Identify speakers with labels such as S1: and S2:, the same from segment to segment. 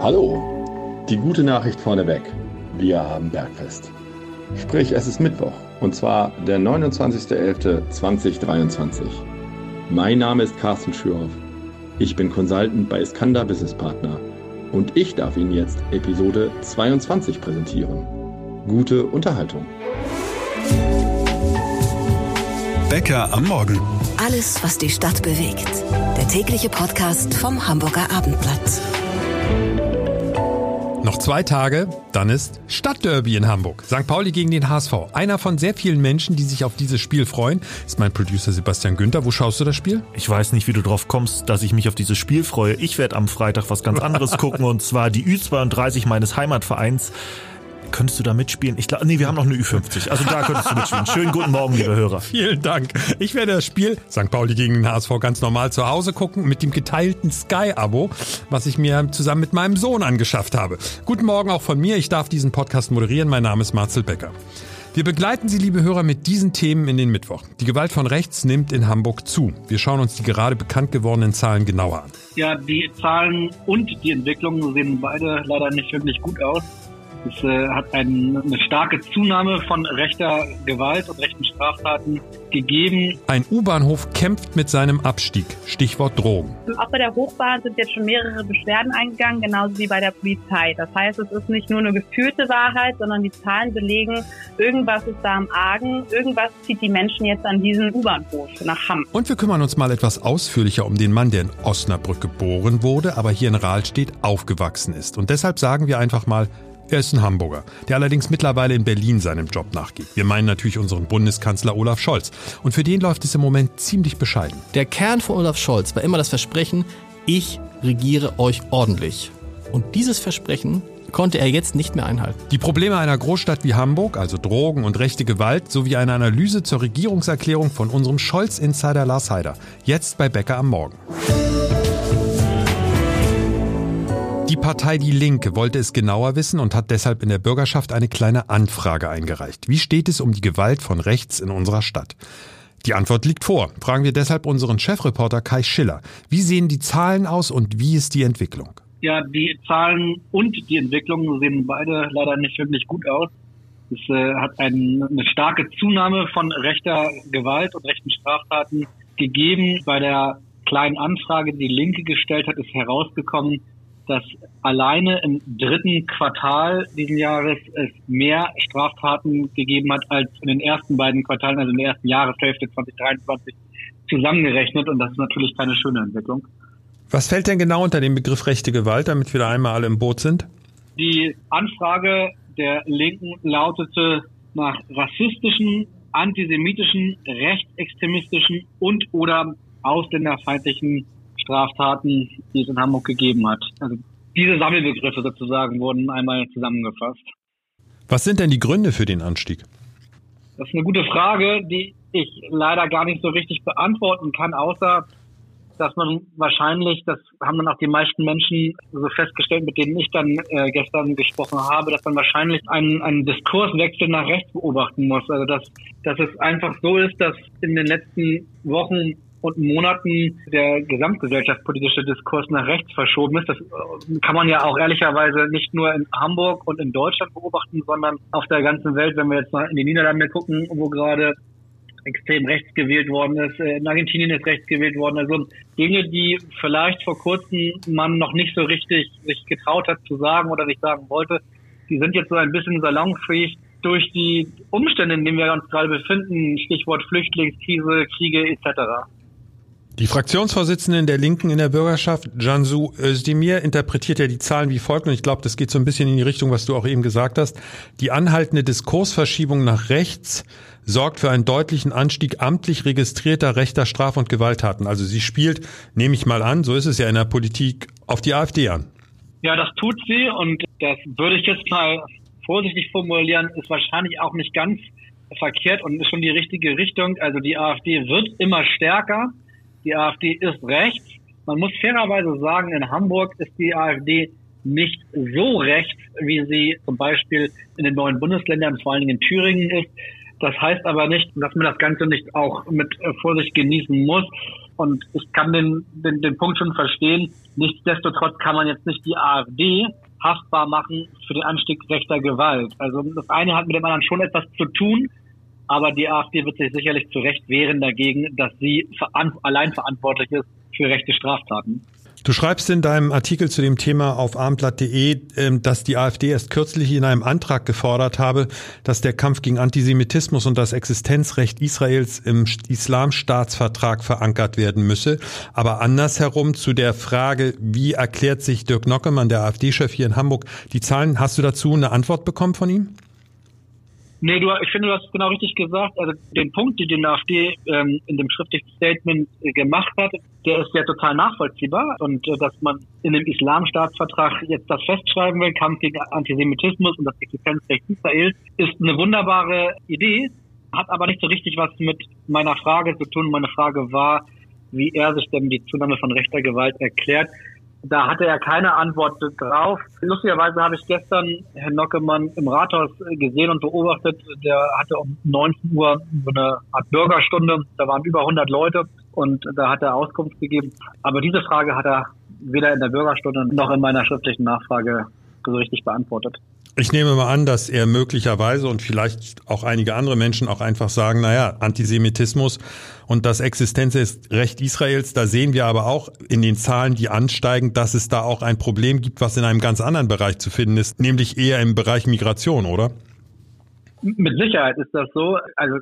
S1: Hallo, die gute Nachricht vorneweg. Wir haben Bergfest. Sprich, es ist Mittwoch und zwar der 29.11.2023. Mein Name ist Carsten Schürhoff. Ich bin Consultant bei Iskander Business Partner und ich darf Ihnen jetzt Episode 22 präsentieren. Gute Unterhaltung.
S2: Bäcker am Morgen.
S3: Alles, was die Stadt bewegt. Der tägliche Podcast vom Hamburger Abendblatt.
S2: Noch zwei Tage, dann ist Stadtderby in Hamburg. St. Pauli gegen den HSV. Einer von sehr vielen Menschen, die sich auf dieses Spiel freuen, ist mein Producer Sebastian Günther. Wo schaust du das Spiel?
S4: Ich weiß nicht, wie du drauf kommst, dass ich mich auf dieses Spiel freue. Ich werde am Freitag was ganz anderes gucken und zwar die Ü32 meines Heimatvereins. Könntest du da mitspielen? Ich glaube, nee, wir haben noch eine Ü50. Also da könntest du mitspielen. Schönen guten Morgen, liebe Hörer.
S2: Vielen Dank. Ich werde das Spiel St. Pauli gegen den HSV ganz normal zu Hause gucken mit dem geteilten Sky-Abo, was ich mir zusammen mit meinem Sohn angeschafft habe. Guten Morgen auch von mir. Ich darf diesen Podcast moderieren. Mein Name ist Marcel Becker. Wir begleiten Sie, liebe Hörer, mit diesen Themen in den Mittwoch. Die Gewalt von rechts nimmt in Hamburg zu. Wir schauen uns die gerade bekannt gewordenen Zahlen genauer an.
S5: Ja, die Zahlen und die Entwicklungen sehen beide leider nicht wirklich gut aus. Es äh, hat ein, eine starke Zunahme von rechter Gewalt und rechten Straftaten gegeben.
S2: Ein U-Bahnhof kämpft mit seinem Abstieg. Stichwort Drogen.
S6: Auch bei der Hochbahn sind jetzt schon mehrere Beschwerden eingegangen, genauso wie bei der Polizei. Das heißt, es ist nicht nur eine gefühlte Wahrheit, sondern die Zahlen belegen, irgendwas ist da am Argen, irgendwas zieht die Menschen jetzt an diesen U-Bahnhof nach Hamm.
S2: Und wir kümmern uns mal etwas ausführlicher um den Mann, der in Osnabrück geboren wurde, aber hier in Rahlstedt aufgewachsen ist. Und deshalb sagen wir einfach mal, er ist ein Hamburger, der allerdings mittlerweile in Berlin seinem Job nachgeht. Wir meinen natürlich unseren Bundeskanzler Olaf Scholz. Und für den läuft es im Moment ziemlich bescheiden.
S7: Der Kern von Olaf Scholz war immer das Versprechen, ich regiere euch ordentlich. Und dieses Versprechen konnte er jetzt nicht mehr einhalten.
S2: Die Probleme einer Großstadt wie Hamburg, also Drogen und rechte Gewalt, sowie eine Analyse zur Regierungserklärung von unserem Scholz-Insider Lars Heider. Jetzt bei Becker am Morgen. Die Partei Die Linke wollte es genauer wissen und hat deshalb in der Bürgerschaft eine kleine Anfrage eingereicht. Wie steht es um die Gewalt von rechts in unserer Stadt? Die Antwort liegt vor. Fragen wir deshalb unseren Chefreporter Kai Schiller. Wie sehen die Zahlen aus und wie ist die Entwicklung?
S5: Ja, die Zahlen und die Entwicklung sehen beide leider nicht wirklich gut aus. Es äh, hat ein, eine starke Zunahme von rechter Gewalt und rechten Straftaten gegeben. Bei der kleinen Anfrage, die die Linke gestellt hat, ist herausgekommen, dass alleine im dritten Quartal diesen Jahres es mehr Straftaten gegeben hat als in den ersten beiden Quartalen, also in der ersten Jahreshälfte 2023 zusammengerechnet. Und das ist natürlich keine schöne Entwicklung.
S2: Was fällt denn genau unter den Begriff rechte Gewalt, damit wir da einmal alle im Boot sind?
S5: Die Anfrage der Linken lautete nach rassistischen, antisemitischen, rechtsextremistischen und oder ausländerfeindlichen Straftaten, die es in Hamburg gegeben hat. Also diese Sammelbegriffe sozusagen wurden einmal zusammengefasst.
S2: Was sind denn die Gründe für den Anstieg?
S5: Das ist eine gute Frage, die ich leider gar nicht so richtig beantworten kann, außer dass man wahrscheinlich, das haben dann auch die meisten Menschen so festgestellt, mit denen ich dann äh, gestern gesprochen habe, dass man wahrscheinlich einen, einen Diskurswechsel nach rechts beobachten muss. Also dass, dass es einfach so ist, dass in den letzten Wochen und Monaten der gesamtgesellschaftspolitische Diskurs nach rechts verschoben ist. Das äh, kann man ja auch ehrlicherweise nicht nur in Hamburg und in Deutschland beobachten, sondern auf der ganzen Welt, wenn wir jetzt mal in die Niederlande gucken, wo gerade extrem rechts gewählt worden ist. Äh, in Argentinien ist rechts gewählt worden. Also Dinge, die vielleicht vor kurzem man noch nicht so richtig sich getraut hat zu sagen oder nicht sagen wollte, die sind jetzt so ein bisschen salonfähig durch die Umstände, in denen wir uns gerade befinden, Stichwort Flüchtlingskrise, Kriege etc.
S2: Die Fraktionsvorsitzende der Linken in der Bürgerschaft, Jansu Özdemir, interpretiert ja die Zahlen wie folgt, und ich glaube, das geht so ein bisschen in die Richtung, was du auch eben gesagt hast. Die anhaltende Diskursverschiebung nach rechts sorgt für einen deutlichen Anstieg amtlich registrierter rechter Straf- und Gewalttaten. Also sie spielt, nehme ich mal an, so ist es ja in der Politik, auf die AfD an.
S5: Ja, das tut sie und das würde ich jetzt mal vorsichtig formulieren, ist wahrscheinlich auch nicht ganz verkehrt und ist schon die richtige Richtung. Also die AfD wird immer stärker die AfD ist rechts. Man muss fairerweise sagen, in Hamburg ist die AfD nicht so rechts, wie sie zum Beispiel in den neuen Bundesländern, vor allen Dingen in Thüringen ist. Das heißt aber nicht, dass man das Ganze nicht auch mit Vorsicht genießen muss. Und ich kann den, den, den Punkt schon verstehen. Nichtsdestotrotz kann man jetzt nicht die AfD haftbar machen für den Anstieg rechter Gewalt. Also das eine hat mit dem anderen schon etwas zu tun, aber die AfD wird sich sicherlich zu Recht wehren dagegen, dass sie allein verantwortlich ist für rechte Straftaten.
S2: Du schreibst in deinem Artikel zu dem Thema auf abendblatt.de, ähm, dass die AfD erst kürzlich in einem Antrag gefordert habe, dass der Kampf gegen Antisemitismus und das Existenzrecht Israels im Islamstaatsvertrag verankert werden müsse. Aber andersherum zu der Frage, wie erklärt sich Dirk Nockemann, der AfD-Chef hier in Hamburg, die Zahlen, hast du dazu eine Antwort bekommen von ihm?
S5: Nee, du, ich finde, du hast genau richtig gesagt. Also den Punkt, den die AfD ähm, in dem schriftlichen Statement äh, gemacht hat, der ist ja total nachvollziehbar. Und äh, dass man in dem Islamstaatsvertrag jetzt das festschreiben will, Kampf gegen Antisemitismus und das Existenzrecht Israels, ist eine wunderbare Idee, hat aber nicht so richtig was mit meiner Frage zu tun. Meine Frage war, wie er sich denn die Zunahme von rechter Gewalt erklärt. Da hatte er keine Antwort drauf. Lustigerweise habe ich gestern Herrn Nockemann im Rathaus gesehen und beobachtet. Der hatte um 19 Uhr so eine Art Bürgerstunde. Da waren über 100 Leute und da hat er Auskunft gegeben. Aber diese Frage hat er weder in der Bürgerstunde noch in meiner schriftlichen Nachfrage so richtig beantwortet.
S2: Ich nehme mal an, dass er möglicherweise und vielleicht auch einige andere Menschen auch einfach sagen, naja, Antisemitismus und das Existenzrecht Israels, da sehen wir aber auch in den Zahlen, die ansteigen, dass es da auch ein Problem gibt, was in einem ganz anderen Bereich zu finden ist, nämlich eher im Bereich Migration, oder?
S5: Mit Sicherheit ist das so, also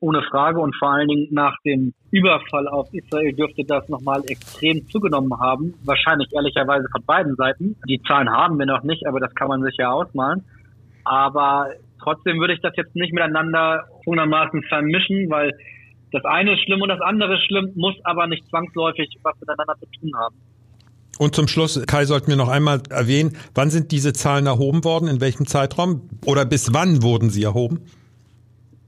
S5: ohne Frage und vor allen Dingen nach dem Überfall auf Israel dürfte das nochmal extrem zugenommen haben. Wahrscheinlich ehrlicherweise von beiden Seiten. Die Zahlen haben wir noch nicht, aber das kann man sich ja ausmalen. Aber trotzdem würde ich das jetzt nicht miteinander folgendermaßen vermischen, weil das eine ist schlimm und das andere ist schlimm, muss aber nicht zwangsläufig was miteinander zu tun haben.
S2: Und zum Schluss, Kai, sollten wir noch einmal erwähnen, wann sind diese Zahlen erhoben worden, in welchem Zeitraum oder bis wann wurden sie erhoben?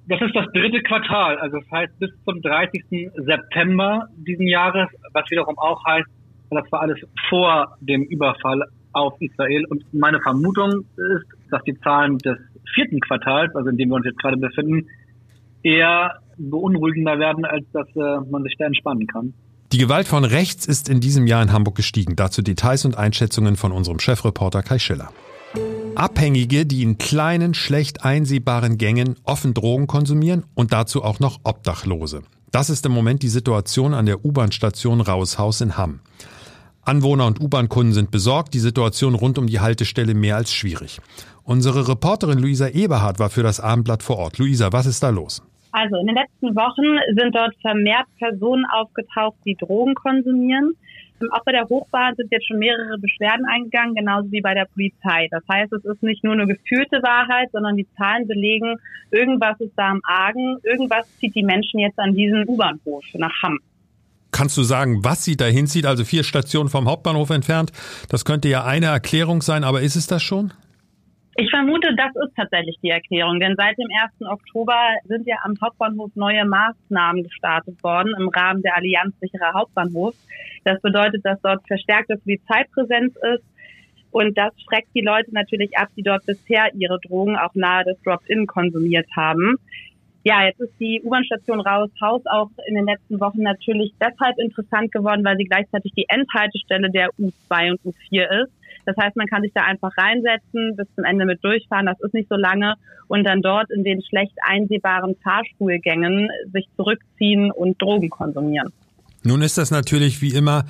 S5: Das ist das dritte Quartal, also das heißt bis zum 30. September diesen Jahres, was wiederum auch heißt, das war alles vor dem Überfall auf Israel. Und meine Vermutung ist, dass die Zahlen des vierten Quartals, also in dem wir uns jetzt gerade befinden, eher beunruhigender werden, als dass äh, man sich da entspannen kann.
S2: Die Gewalt von rechts ist in diesem Jahr in Hamburg gestiegen. Dazu Details und Einschätzungen von unserem Chefreporter Kai Schiller. Abhängige, die in kleinen, schlecht einsehbaren Gängen offen Drogen konsumieren und dazu auch noch Obdachlose. Das ist im Moment die Situation an der U-Bahn-Station Raushaus in Hamm. Anwohner und U-Bahn-Kunden sind besorgt, die Situation rund um die Haltestelle mehr als schwierig. Unsere Reporterin Luisa Eberhardt war für das Abendblatt vor Ort. Luisa, was ist da los?
S6: Also in den letzten Wochen sind dort vermehrt Personen aufgetaucht, die Drogen konsumieren. Auch bei der Hochbahn sind jetzt schon mehrere Beschwerden eingegangen, genauso wie bei der Polizei. Das heißt, es ist nicht nur eine gefühlte Wahrheit, sondern die Zahlen belegen, irgendwas ist da am Argen, irgendwas zieht die Menschen jetzt an diesen U-Bahnhof nach Hamm.
S2: Kannst du sagen, was sie dahin zieht? Also vier Stationen vom Hauptbahnhof entfernt. Das könnte ja eine Erklärung sein, aber ist es das schon?
S6: Ich vermute, das ist tatsächlich die Erklärung, denn seit dem 1. Oktober sind ja am Hauptbahnhof neue Maßnahmen gestartet worden im Rahmen der Allianz sicherer Hauptbahnhof. Das bedeutet, dass dort verstärkte Polizeipräsenz ist und das schreckt die Leute natürlich ab, die dort bisher ihre Drogen auch nahe des Drop-In konsumiert haben. Ja, jetzt ist die U-Bahn-Station Raus-Haus auch in den letzten Wochen natürlich deshalb interessant geworden, weil sie gleichzeitig die Endhaltestelle der U2 und U4 ist. Das heißt, man kann sich da einfach reinsetzen, bis zum Ende mit durchfahren, das ist nicht so lange, und dann dort in den schlecht einsehbaren Fahrstuhlgängen sich zurückziehen und Drogen konsumieren.
S2: Nun ist das natürlich wie immer,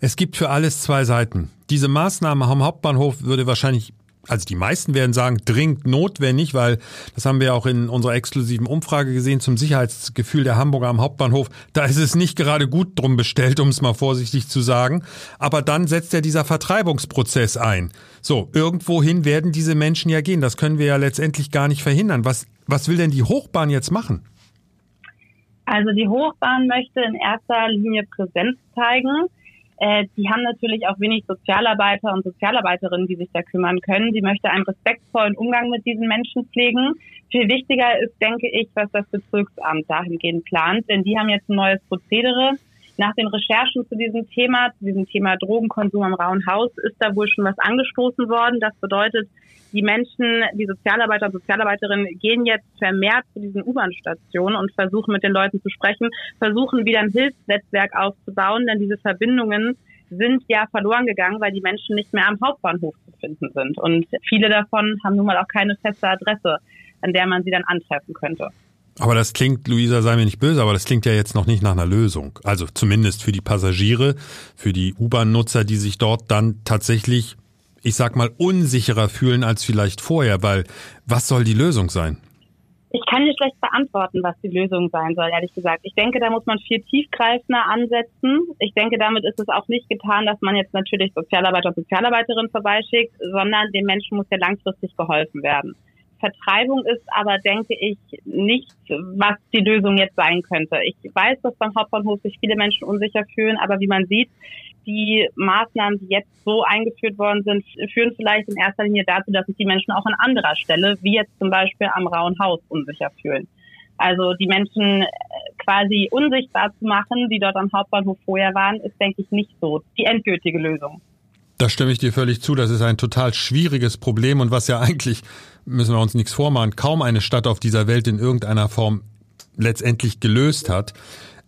S2: es gibt für alles zwei Seiten. Diese Maßnahme am Hauptbahnhof würde wahrscheinlich also die meisten werden sagen, dringend notwendig, weil das haben wir auch in unserer exklusiven Umfrage gesehen zum Sicherheitsgefühl der Hamburger am Hauptbahnhof. Da ist es nicht gerade gut drum bestellt, um es mal vorsichtig zu sagen. Aber dann setzt ja dieser Vertreibungsprozess ein. So, irgendwohin werden diese Menschen ja gehen. Das können wir ja letztendlich gar nicht verhindern. Was, was will denn die Hochbahn jetzt machen?
S6: Also die Hochbahn möchte in erster Linie Präsenz zeigen. Äh, die haben natürlich auch wenig Sozialarbeiter und Sozialarbeiterinnen, die sich da kümmern können. Sie möchte einen respektvollen Umgang mit diesen Menschen pflegen. Viel wichtiger ist, denke ich, was das Bezirksamt dahingehend plant, denn die haben jetzt ein neues Prozedere. Nach den Recherchen zu diesem Thema, zu diesem Thema Drogenkonsum am Rauen Haus, ist da wohl schon was angestoßen worden. Das bedeutet, die Menschen, die Sozialarbeiter und Sozialarbeiterinnen gehen jetzt vermehrt zu diesen U-Bahn-Stationen und versuchen mit den Leuten zu sprechen, versuchen wieder ein Hilfsnetzwerk aufzubauen, denn diese Verbindungen sind ja verloren gegangen, weil die Menschen nicht mehr am Hauptbahnhof zu finden sind. Und viele davon haben nun mal auch keine feste Adresse, an der man sie dann antreffen könnte.
S2: Aber das klingt, Luisa, sei mir nicht böse, aber das klingt ja jetzt noch nicht nach einer Lösung. Also zumindest für die Passagiere, für die U-Bahn-Nutzer, die sich dort dann tatsächlich, ich sag mal, unsicherer fühlen als vielleicht vorher, weil was soll die Lösung sein?
S6: Ich kann dir schlecht beantworten, was die Lösung sein soll, ehrlich gesagt. Ich denke, da muss man viel tiefgreifender ansetzen. Ich denke, damit ist es auch nicht getan, dass man jetzt natürlich Sozialarbeiter und Sozialarbeiterinnen vorbeischickt, sondern den Menschen muss ja langfristig geholfen werden. Vertreibung ist aber, denke ich, nicht, was die Lösung jetzt sein könnte. Ich weiß, dass beim Hauptbahnhof sich viele Menschen unsicher fühlen, aber wie man sieht, die Maßnahmen, die jetzt so eingeführt worden sind, führen vielleicht in erster Linie dazu, dass sich die Menschen auch an anderer Stelle, wie jetzt zum Beispiel am Rauen Haus, unsicher fühlen. Also die Menschen äh, quasi unsichtbar zu machen, die dort am Hauptbahnhof vorher waren, ist, denke ich, nicht so die endgültige Lösung.
S2: Da stimme ich dir völlig zu. Das ist ein total schwieriges Problem und was ja eigentlich, müssen wir uns nichts vormachen, kaum eine Stadt auf dieser Welt in irgendeiner Form letztendlich gelöst hat.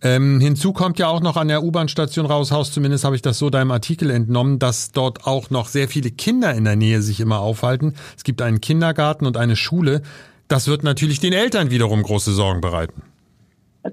S2: Ähm, hinzu kommt ja auch noch an der U-Bahn-Station Raushaus, zumindest habe ich das so deinem Artikel entnommen, dass dort auch noch sehr viele Kinder in der Nähe sich immer aufhalten. Es gibt einen Kindergarten und eine Schule. Das wird natürlich den Eltern wiederum große Sorgen bereiten.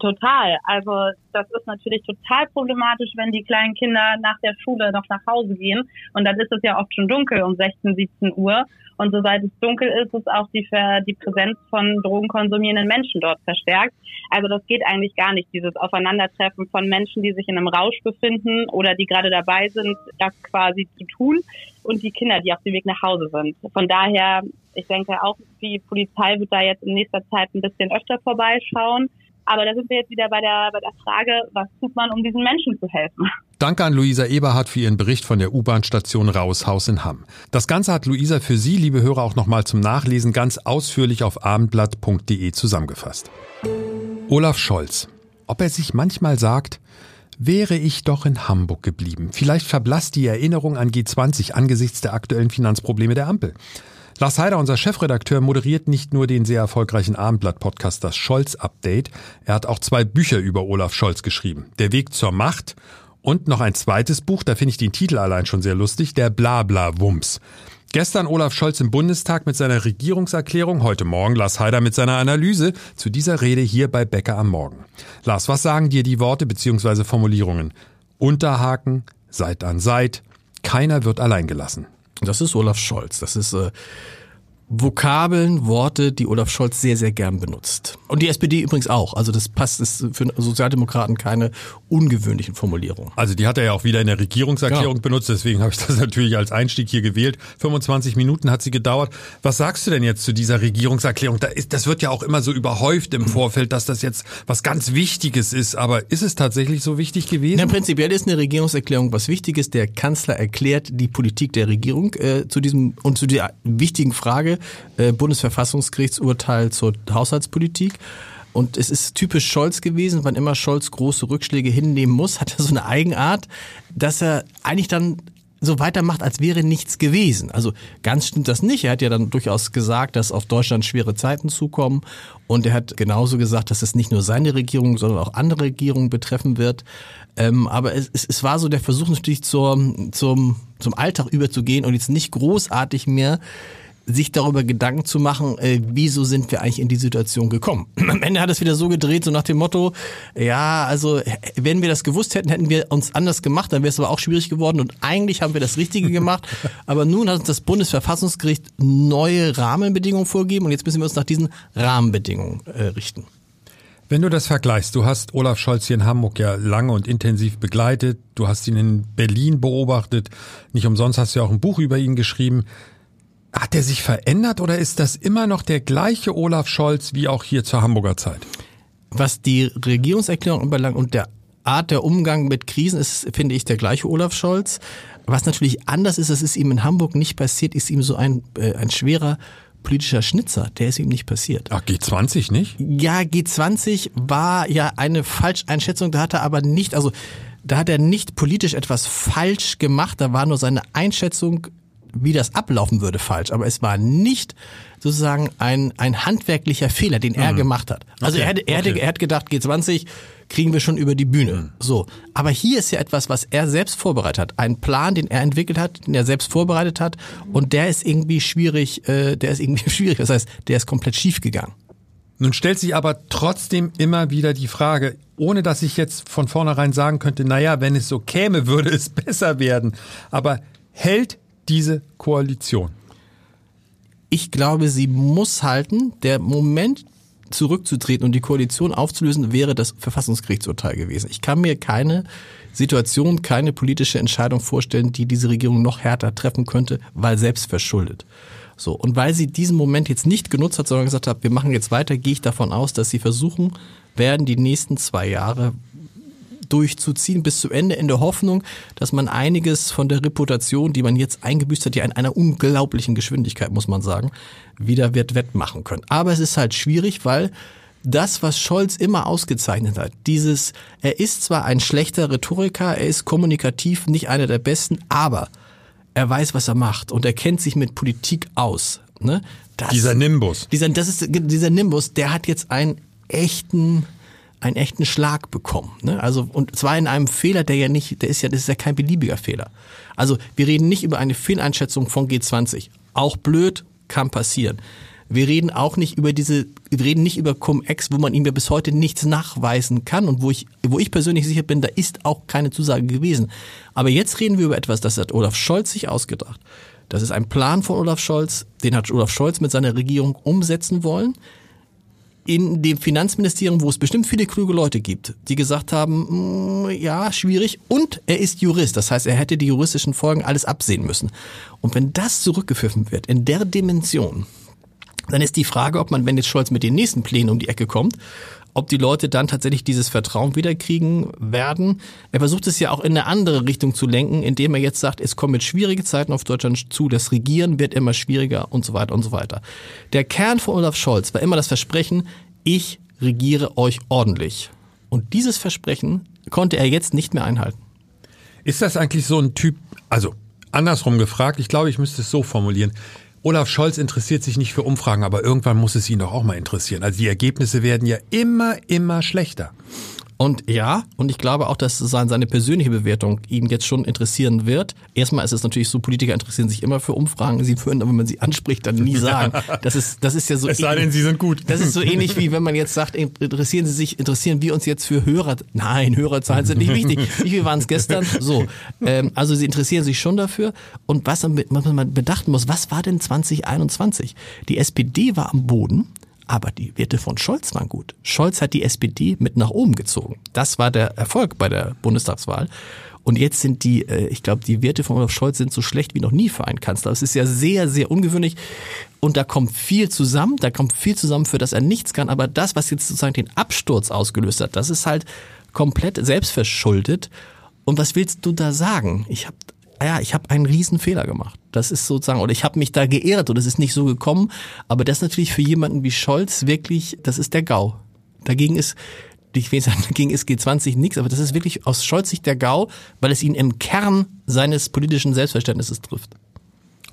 S6: Total. Also das ist natürlich total problematisch, wenn die kleinen Kinder nach der Schule noch nach Hause gehen. Und dann ist es ja oft schon dunkel um 16, 17 Uhr. Und soweit es dunkel ist, ist auch die, die Präsenz von drogenkonsumierenden Menschen dort verstärkt. Also das geht eigentlich gar nicht, dieses Aufeinandertreffen von Menschen, die sich in einem Rausch befinden oder die gerade dabei sind, das quasi zu tun und die Kinder, die auf dem Weg nach Hause sind. Von daher, ich denke auch, die Polizei wird da jetzt in nächster Zeit ein bisschen öfter vorbeischauen. Aber da sind wir jetzt wieder bei der, bei der Frage, was tut man, um diesen Menschen zu helfen?
S2: Danke an Luisa Eberhardt für ihren Bericht von der U-Bahn-Station Raushaus in Hamm. Das Ganze hat Luisa für Sie, liebe Hörer, auch nochmal zum Nachlesen ganz ausführlich auf abendblatt.de zusammengefasst. Olaf Scholz. Ob er sich manchmal sagt, wäre ich doch in Hamburg geblieben. Vielleicht verblasst die Erinnerung an G20 angesichts der aktuellen Finanzprobleme der Ampel. Lars Heider, unser Chefredakteur, moderiert nicht nur den sehr erfolgreichen Abendblatt-Podcast Das Scholz-Update, er hat auch zwei Bücher über Olaf Scholz geschrieben. Der Weg zur Macht und noch ein zweites Buch, da finde ich den Titel allein schon sehr lustig, der Blabla-Wumms. Gestern Olaf Scholz im Bundestag mit seiner Regierungserklärung, heute Morgen Lars Heider mit seiner Analyse zu dieser Rede hier bei Becker am Morgen. Lars, was sagen dir die Worte bzw. Formulierungen? Unterhaken, Seit an Seit, keiner wird allein gelassen.
S7: Das ist Olaf Scholz. Das ist äh, Vokabeln, Worte, die Olaf Scholz sehr, sehr gern benutzt. Und die SPD übrigens auch. Also das passt, ist für Sozialdemokraten keine ungewöhnlichen Formulierungen.
S2: Also die hat er ja auch wieder in der Regierungserklärung ja. benutzt, deswegen habe ich das natürlich als Einstieg hier gewählt. 25 Minuten hat sie gedauert. Was sagst du denn jetzt zu dieser Regierungserklärung? Da ist, das wird ja auch immer so überhäuft im Vorfeld, dass das jetzt was ganz Wichtiges ist. Aber ist es tatsächlich so wichtig gewesen?
S7: Ja, prinzipiell ist eine Regierungserklärung was Wichtiges. Der Kanzler erklärt die Politik der Regierung äh, zu diesem und zu der wichtigen Frage, äh, Bundesverfassungsgerichtsurteil zur Haushaltspolitik. Und es ist typisch Scholz gewesen, wann immer Scholz große Rückschläge hinnehmen muss, hat er so eine Eigenart, dass er eigentlich dann so weitermacht, als wäre nichts gewesen. Also ganz stimmt das nicht. Er hat ja dann durchaus gesagt, dass auf Deutschland schwere Zeiten zukommen. Und er hat genauso gesagt, dass es nicht nur seine Regierung, sondern auch andere Regierungen betreffen wird. Ähm, aber es, es, es war so der Versuch natürlich zur, zum, zum Alltag überzugehen und jetzt nicht großartig mehr sich darüber Gedanken zu machen, äh, wieso sind wir eigentlich in die Situation gekommen. Am Ende hat es wieder so gedreht, so nach dem Motto, ja, also wenn wir das gewusst hätten, hätten wir uns anders gemacht, dann wäre es aber auch schwierig geworden und eigentlich haben wir das Richtige gemacht, aber nun hat uns das Bundesverfassungsgericht neue Rahmenbedingungen vorgegeben und jetzt müssen wir uns nach diesen Rahmenbedingungen äh, richten.
S2: Wenn du das vergleichst, du hast Olaf Scholz hier in Hamburg ja lange und intensiv begleitet, du hast ihn in Berlin beobachtet, nicht umsonst hast du ja auch ein Buch über ihn geschrieben. Hat er sich verändert oder ist das immer noch der gleiche Olaf Scholz wie auch hier zur Hamburger Zeit?
S7: Was die Regierungserklärung anbelangt und der Art der Umgang mit Krisen ist, finde ich, der gleiche Olaf Scholz. Was natürlich anders ist, das ist ihm in Hamburg nicht passiert, ist ihm so ein, äh, ein schwerer politischer Schnitzer, der ist ihm nicht passiert.
S2: Ach, G20 nicht?
S7: Ja, G20 war ja eine Falscheinschätzung, da hat er aber nicht, also da hat er nicht politisch etwas falsch gemacht, da war nur seine Einschätzung, wie das ablaufen würde, falsch. Aber es war nicht sozusagen ein, ein handwerklicher Fehler, den er gemacht hat. Also
S2: Okay,
S7: er, hätte, er, hätte,
S2: okay.
S7: er hat gedacht, G20 kriegen wir schon über die Bühne. So. Aber hier ist ja etwas, was er selbst vorbereitet hat. Ein Plan, den er entwickelt hat, den er selbst vorbereitet hat. Und der ist irgendwie schwierig, äh, der ist irgendwie schwierig. Das heißt, der ist komplett schief gegangen.
S2: Nun stellt sich aber trotzdem immer wieder die Frage, ohne dass ich jetzt von vornherein sagen könnte, naja, wenn es so käme, würde es besser werden. Aber hält diese Koalition?
S7: Ich glaube, sie muss halten. Der Moment zurückzutreten und die Koalition aufzulösen, wäre das Verfassungsgerichtsurteil gewesen. Ich kann mir keine Situation, keine politische Entscheidung vorstellen, die diese Regierung noch härter treffen könnte, weil selbst verschuldet. So. Und weil sie diesen Moment jetzt nicht genutzt hat, sondern gesagt hat, wir machen jetzt weiter, gehe ich davon aus, dass sie versuchen werden, die nächsten zwei Jahre durchzuziehen bis zum Ende in der Hoffnung, dass man einiges von der Reputation, die man jetzt eingebüßt hat, ja in einer unglaublichen Geschwindigkeit, muss man sagen, wieder wird wettmachen können. Aber es ist halt schwierig, weil das, was Scholz immer ausgezeichnet hat, dieses, er ist zwar ein schlechter Rhetoriker, er ist kommunikativ nicht einer der besten, aber er weiß, was er macht und er kennt sich mit Politik aus. Ne? Das,
S2: Dieser Nimbus.
S7: dieser, das ist, dieser Nimbus, der hat jetzt einen echten, einen echten Schlag bekommen. Ne? Also, und zwar in einem Fehler, der ja nicht, der ist ja, das ist ja kein beliebiger Fehler. Also, wir reden nicht über eine Fehleinschätzung von G20. Auch blöd, kann passieren. Wir reden auch nicht über diese, wir reden nicht über Cum-Ex, wo man ihm ja bis heute nichts nachweisen kann und wo ich, wo ich persönlich sicher bin, da ist auch keine Zusage gewesen. Aber jetzt reden wir über etwas, das hat Olaf Scholz sich ausgedacht. Das ist ein Plan von Olaf Scholz, den hat Olaf Scholz mit seiner Regierung umsetzen wollen. In dem Finanzministerium, wo es bestimmt viele kluge Leute gibt, die gesagt haben, mm, ja, schwierig. Und er ist Jurist, das heißt, er hätte die juristischen Folgen alles absehen müssen. Und wenn das zurückgepfiffen wird, in der Dimension, dann ist die Frage, ob man, wenn jetzt Scholz mit den nächsten Plänen um die Ecke kommt, ob die Leute dann tatsächlich dieses Vertrauen wiederkriegen werden. Er versucht es ja auch in eine andere Richtung zu lenken, indem er jetzt sagt, es kommen jetzt schwierige Zeiten auf Deutschland zu, das Regieren wird immer schwieriger und so weiter und so weiter. Der Kern von Olaf Scholz war immer das Versprechen, ich regiere euch ordentlich. Und dieses Versprechen konnte er jetzt nicht mehr einhalten.
S2: Ist das eigentlich so ein Typ, also andersrum gefragt, ich glaube, ich müsste es so formulieren. Olaf Scholz interessiert sich nicht für Umfragen, aber irgendwann muss es ihn doch auch mal interessieren. Also die Ergebnisse werden ja immer, immer schlechter.
S7: Und ja, und ich glaube auch, dass sein- seine persönliche Bewertung ihn jetzt schon interessieren wird. Erstmal ist es natürlich so, Politiker interessieren sich immer für Umfragen. Sie würden, aber wenn man sie anspricht, dann nie sagen. Das ist, das ist ja so.
S2: Es sei denn, sie sind gut.
S7: Das ist so ähnlich wie wenn man jetzt sagt, interessieren Sie sich, interessieren wir uns jetzt für Hörer? Nein, Hörerzahlen sind nicht wichtig. Wie viel waren es gestern? So, ähm, also sie interessieren sich schon dafür. Und was man, was man bedachten muss, was war denn 2021? Die SPD war am Boden. Aber die Werte von Scholz waren gut. Scholz hat die SPD mit nach oben gezogen. Das war der Erfolg bei der Bundestagswahl. Und jetzt sind die, äh, ich glaube, die Werte von Olaf Scholz sind so schlecht wie noch nie für einen Kanzler. Es ist ja sehr, sehr ungewöhnlich. Und da kommt viel zusammen. Da kommt viel zusammen, für das er nichts kann. Aber das, was jetzt sozusagen den Absturz ausgelöst hat, das ist halt komplett selbstverschuldet. Und was willst du da sagen? Ich habe ja, ich habe einen riesen Fehler gemacht. Das ist sozusagen, oder ich habe mich da geehrt und es ist nicht so gekommen. Aber das ist natürlich für jemanden wie Scholz wirklich, das ist der GAU. Dagegen ist, ich will sagen, dagegen ist G20 nichts, aber das ist wirklich aus Scholz Sicht der GAU, weil es ihn im Kern seines politischen Selbstverständnisses trifft.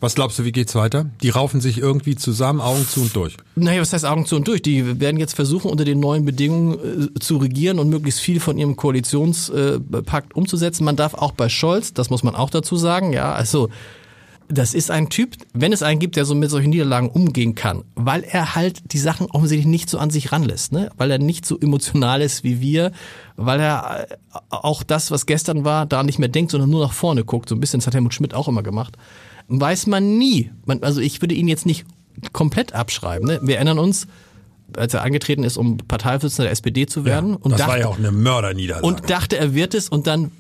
S2: Was glaubst du, wie geht's weiter? Die raufen sich irgendwie zusammen, Augen zu und durch.
S7: Naja, was heißt Augen zu und durch? Die werden jetzt versuchen, unter den neuen Bedingungen äh, zu regieren und möglichst viel von ihrem Koalitionspakt umzusetzen. Man darf auch bei Scholz, das muss man auch dazu sagen, ja, also das ist ein Typ, wenn es einen gibt, der so mit solchen Niederlagen umgehen kann, weil er halt die Sachen offensichtlich nicht so an sich ranlässt, ne? weil er nicht so emotional ist wie wir, weil er äh, auch das, was gestern war, da nicht mehr denkt, sondern nur nach vorne guckt. So ein bisschen, das hat Helmut Schmidt auch immer gemacht. Weiß man nie. Man, also ich würde ihn jetzt nicht komplett abschreiben. Ne? Wir erinnern uns, als er angetreten ist, um Parteivorsitzender der SPD zu werden. und
S2: das
S7: dachte,
S2: war ja auch eine Mörderniederlage.
S7: und dachte, er wird es und dann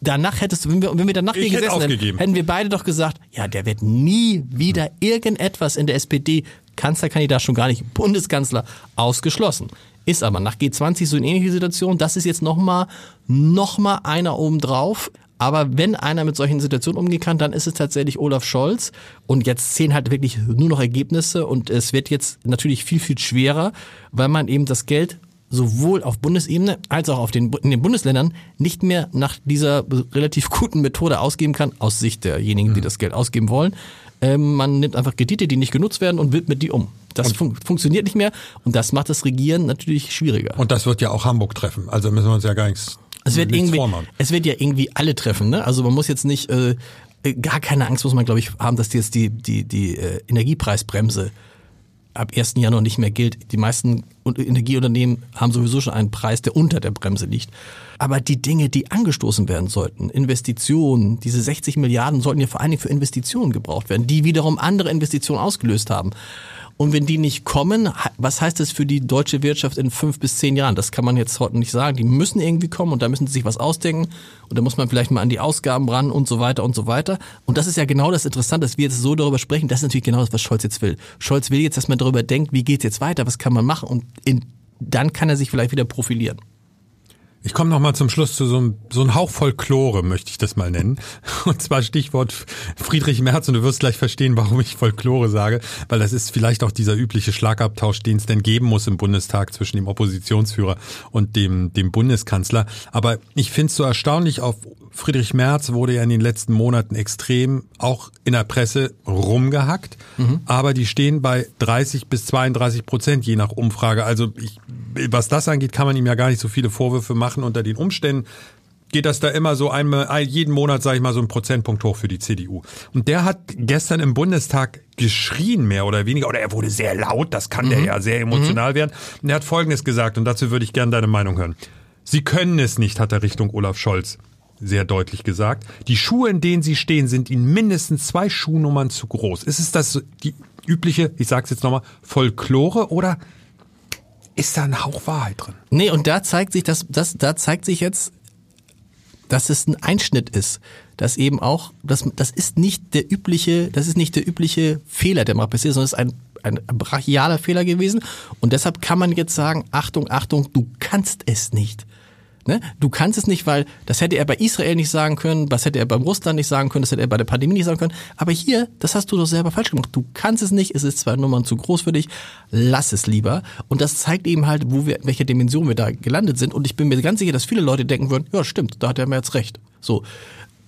S7: danach hättest du, wenn wir, wenn wir danach hier gesessen hätten, hätten wir beide doch gesagt, ja, der wird nie wieder irgendetwas in der SPD, Kanzlerkandidat schon gar nicht, Bundeskanzler, ausgeschlossen. Ist aber nach G20 so eine ähnliche Situation, das ist jetzt nochmal noch mal einer obendrauf. Aber wenn einer mit solchen Situationen umgehen kann, dann ist es tatsächlich Olaf Scholz. Und jetzt zählen halt wirklich nur noch Ergebnisse und es wird jetzt natürlich viel, viel schwerer, weil man eben das Geld sowohl auf Bundesebene als auch auf den, in den Bundesländern nicht mehr nach dieser relativ guten Methode ausgeben kann, aus Sicht derjenigen, die das Geld ausgeben wollen. Ähm, man nimmt einfach Kredite, die nicht genutzt werden und widmet die um. Das fun funktioniert nicht mehr und das macht das Regieren natürlich schwieriger.
S2: Und das wird ja auch Hamburg treffen. Also müssen wir uns ja gar nichts,
S7: Es wird, irgendwie,
S2: vormachen.
S7: es wird ja irgendwie alle treffen. Ne? Also man muss jetzt nicht, äh, gar keine Angst muss man, glaube ich, haben, dass jetzt die, die, die äh, Energiepreisbremse ab 1. Januar nicht mehr gilt. Die meisten Un- Energieunternehmen haben sowieso schon einen Preis, der unter der Bremse liegt. Aber die Dinge, die angestoßen werden sollten, Investitionen, diese 60 Milliarden sollten ja vor allen Dingen für Investitionen gebraucht werden, die wiederum andere Investitionen ausgelöst haben. Und wenn die nicht kommen, was heißt das für die deutsche Wirtschaft in fünf bis zehn Jahren? Das kann man jetzt heute nicht sagen. Die müssen irgendwie kommen und da müssen sie sich was ausdenken. Und da muss man vielleicht mal an die Ausgaben ran und so weiter und so weiter. Und das ist ja genau das Interessante, dass wir jetzt so darüber sprechen. Das ist natürlich genau das, was Scholz jetzt will. Scholz will jetzt, dass man darüber denkt, wie geht's jetzt weiter, was kann man machen und in, dann kann er sich vielleicht wieder profilieren.
S2: Ich komme noch mal zum Schluss zu so einem, so einem Hauch Folklore, möchte ich das mal nennen. Und zwar Stichwort Friedrich Merz. Und du wirst gleich verstehen, warum ich Folklore sage. Weil das ist vielleicht auch dieser übliche Schlagabtausch, den es denn geben muss im Bundestag zwischen dem Oppositionsführer und dem, dem Bundeskanzler. Aber ich finde es so erstaunlich, auf Friedrich Merz wurde ja in den letzten Monaten extrem auch in der Presse rumgehackt. Aber die stehen bei 30 bis 32 Prozent je nach Umfrage. Also ich, was das angeht, kann man ihm ja gar nicht so viele Vorwürfe machen unter den Umständen. Geht das da immer so einmal, jeden Monat, sage ich mal, so ein Prozentpunkt hoch für die CDU. Und der hat gestern im Bundestag geschrien, mehr oder weniger, oder er wurde sehr laut, das kann der ja sehr emotional werden. Und er hat Folgendes gesagt, und dazu würde ich gerne deine Meinung hören. Sie können es nicht, hat er Richtung Olaf Scholz sehr deutlich gesagt. Die Schuhe, in denen sie stehen, sind ihnen mindestens zwei Schuhnummern zu groß. Ist es das die übliche, ich sag's jetzt nochmal, Folklore oder ist da ein Hauch Wahrheit drin?
S7: Nee, und da zeigt sich, dass, das, da zeigt sich jetzt, dass es ein Einschnitt ist. Dass eben auch, das, das ist nicht der übliche, das ist nicht der übliche Fehler, der mal passiert, sondern es ist ein, ein brachialer Fehler gewesen. Und deshalb kann man jetzt sagen, Achtung, Achtung, du kannst es nicht. Ne? Du kannst es nicht, weil das hätte er bei Israel nicht sagen können, das hätte er beim Russland nicht sagen können, das hätte er bei der Pandemie nicht sagen können. Aber hier, das hast du doch selber falsch gemacht. Du kannst es nicht, es ist zwei Nummern zu groß für dich, lass es lieber. Und das zeigt eben halt, wo wir, in welcher Dimension wir da gelandet sind. Und ich bin mir ganz sicher, dass viele Leute denken würden, ja stimmt, da hat er mir jetzt recht. So.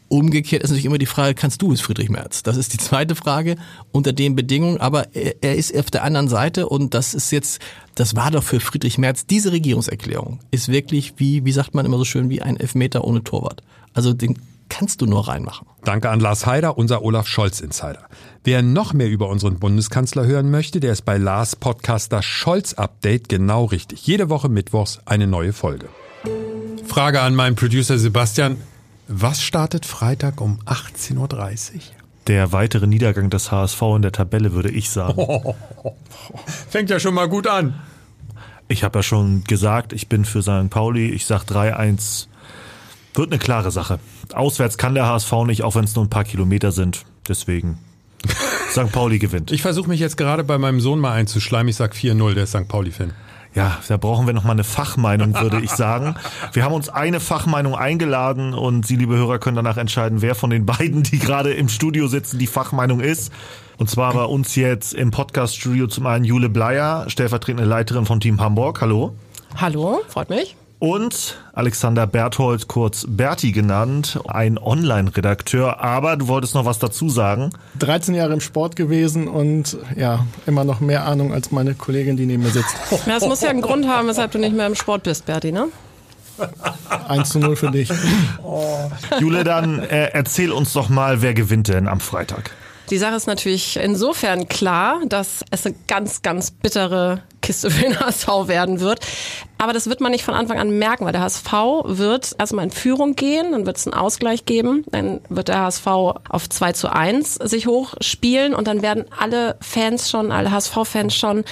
S7: Umgekehrt ist natürlich immer die Frage, kannst du es, Friedrich Merz? Das ist die zweite Frage unter den Bedingungen, aber er, er ist auf der anderen Seite und das ist jetzt, das war doch für Friedrich Merz, diese Regierungserklärung ist wirklich wie, wie sagt man immer so schön, wie ein Elfmeter ohne Torwart. Also den kannst du nur reinmachen.
S2: Danke an Lars Heider, unser Olaf Scholz Insider. Wer noch mehr über unseren Bundeskanzler hören möchte, der ist bei Lars Podcast das Scholz Update genau richtig. Jede Woche Mittwochs eine neue Folge. Frage an meinen Producer Sebastian. Was startet Freitag um 18.30 Uhr?
S4: Der weitere Niedergang des HSV in der Tabelle, würde ich sagen.
S2: Fängt ja schon mal gut an.
S4: Ich habe ja schon gesagt, ich bin für St. Pauli. Ich sag 3-1. Wird eine klare Sache. Auswärts kann der HSV nicht, auch wenn es nur ein paar Kilometer sind. Deswegen. St. Pauli gewinnt.
S2: Ich versuche mich jetzt gerade bei meinem Sohn mal einzuschleimen. Ich sag 4-0, der ist St. Pauli-Fan.
S4: Ja, da brauchen wir noch mal eine Fachmeinung, würde ich sagen. Wir haben uns eine Fachmeinung eingeladen und Sie, liebe Hörer, können danach entscheiden, wer von den beiden, die gerade im Studio sitzen, die Fachmeinung ist. Und zwar bei uns jetzt im Podcast-Studio zum einen Jule Bleier, stellvertretende Leiterin von Team Hamburg. Hallo.
S8: Hallo, freut mich.
S4: Und Alexander Berthold, kurz Berti genannt, ein Online-Redakteur. Aber du wolltest noch was dazu sagen.
S9: 13 Jahre im Sport gewesen und ja, immer noch mehr Ahnung als meine Kollegin, die neben mir sitzt.
S8: Ja, es muss ja einen Grund haben, weshalb du nicht mehr im Sport bist, Berti, ne?
S9: 1 zu 0 für dich.
S4: Jule, dann äh, erzähl uns doch mal, wer gewinnt denn am Freitag?
S8: Die Sache ist natürlich insofern klar, dass es eine ganz, ganz bittere Kiste für den HSV werden wird. Aber das wird man nicht von Anfang an merken, weil der HSV wird erstmal in Führung gehen, dann wird es einen Ausgleich geben, dann wird der HSV auf 2 zu 1 sich hochspielen und dann werden alle Fans schon, alle HSV-Fans schon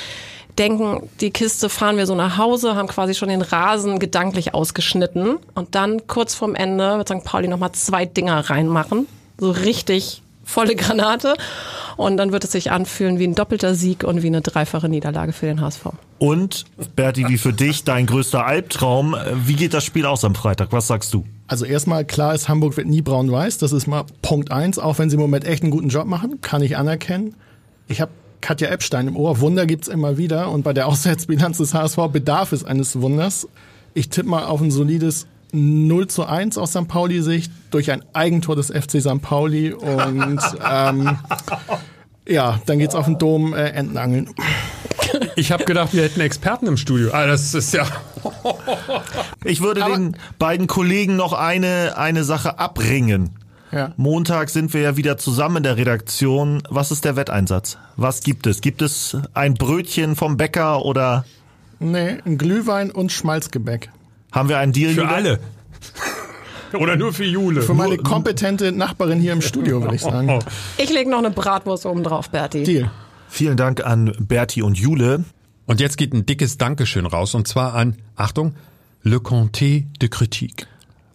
S8: denken, die Kiste fahren wir so nach Hause, haben quasi schon den Rasen gedanklich ausgeschnitten und dann kurz vorm Ende wird St. Pauli nochmal zwei Dinger reinmachen. So richtig volle Granate. Und dann wird es sich anfühlen wie ein doppelter Sieg und wie eine dreifache Niederlage für den HSV.
S4: Und Berti, wie für dich dein größter Albtraum? Wie geht das Spiel aus am Freitag? Was sagst du?
S9: Also erstmal klar ist, Hamburg wird nie braun-weiß. Das ist mal Punkt eins. Auch wenn sie im Moment echt einen guten Job machen, kann ich anerkennen. Ich habe Katja Epstein im Ohr. Wunder gibt's immer wieder. Und bei der Auswärtsbilanz des HSV bedarf es eines Wunders. Ich tippe mal auf ein solides 0 zu 1 aus St. Pauli-Sicht durch ein Eigentor des FC St. Pauli. Und ähm, ja, dann geht's auf den Dom äh, Entenangeln.
S2: Ich habe gedacht, wir hätten Experten im Studio. Ah, das ist ja.
S4: Ich würde
S9: Aber-
S4: den beiden Kollegen noch eine, eine Sache abringen.
S9: Ja.
S4: Montag sind wir ja wieder zusammen in der Redaktion. Was ist der Wetteinsatz? Was gibt es? Gibt es ein Brötchen vom Bäcker oder
S9: Nee, ein Glühwein und Schmalzgebäck.
S4: Haben wir einen Deal?
S2: Für
S4: Julia?
S2: alle. Oder nur für Jule.
S9: Für meine kompetente Nachbarin hier im Studio, würde ich sagen.
S8: Ich lege noch eine Bratwurst oben drauf, Berti.
S9: Deal.
S4: Vielen Dank an Berti und Jule.
S2: Und jetzt geht ein dickes Dankeschön raus und zwar an, Achtung, Le Comté de Critique.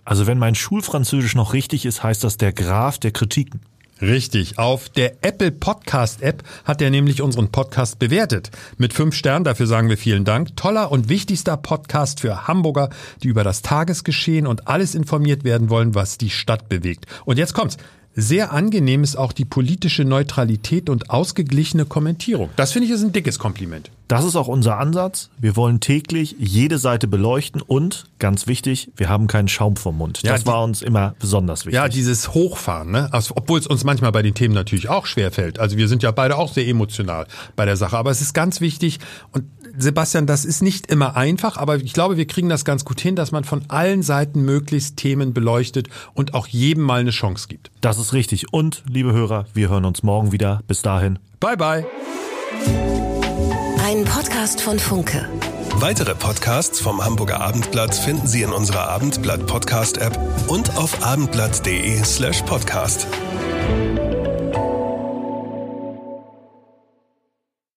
S4: Also wenn mein Schulfranzösisch noch richtig ist, heißt das der Graf der Kritiken.
S2: Richtig. Auf der Apple Podcast App hat er nämlich unseren Podcast bewertet. Mit fünf Sternen, dafür sagen wir vielen Dank. Toller und wichtigster Podcast für Hamburger, die über das Tagesgeschehen und alles informiert werden wollen, was die Stadt bewegt. Und jetzt kommt's. Sehr angenehm ist auch die politische Neutralität und ausgeglichene Kommentierung. Das finde ich ist ein dickes Kompliment.
S4: Das ist auch unser Ansatz. Wir wollen täglich jede Seite beleuchten und, ganz wichtig, wir haben keinen Schaum vom Mund.
S2: Ja,
S4: das
S2: die-
S4: war uns immer besonders wichtig.
S2: Ja, dieses Hochfahren, ne? Also, obwohl es uns manchmal bei den Themen natürlich auch schwer fällt. Also wir sind ja beide auch sehr emotional bei der Sache. Aber es ist ganz wichtig und Sebastian, das ist nicht immer einfach, aber ich glaube, wir kriegen das ganz gut hin, dass man von allen Seiten möglichst Themen beleuchtet und auch jedem mal eine Chance gibt.
S4: Das ist richtig. Und, liebe Hörer, wir hören uns morgen wieder. Bis dahin.
S2: Bye bye.
S3: Ein Podcast von Funke.
S10: Weitere Podcasts vom Hamburger Abendblatt finden Sie in unserer Abendblatt Podcast App und auf abendblatt.de slash podcast.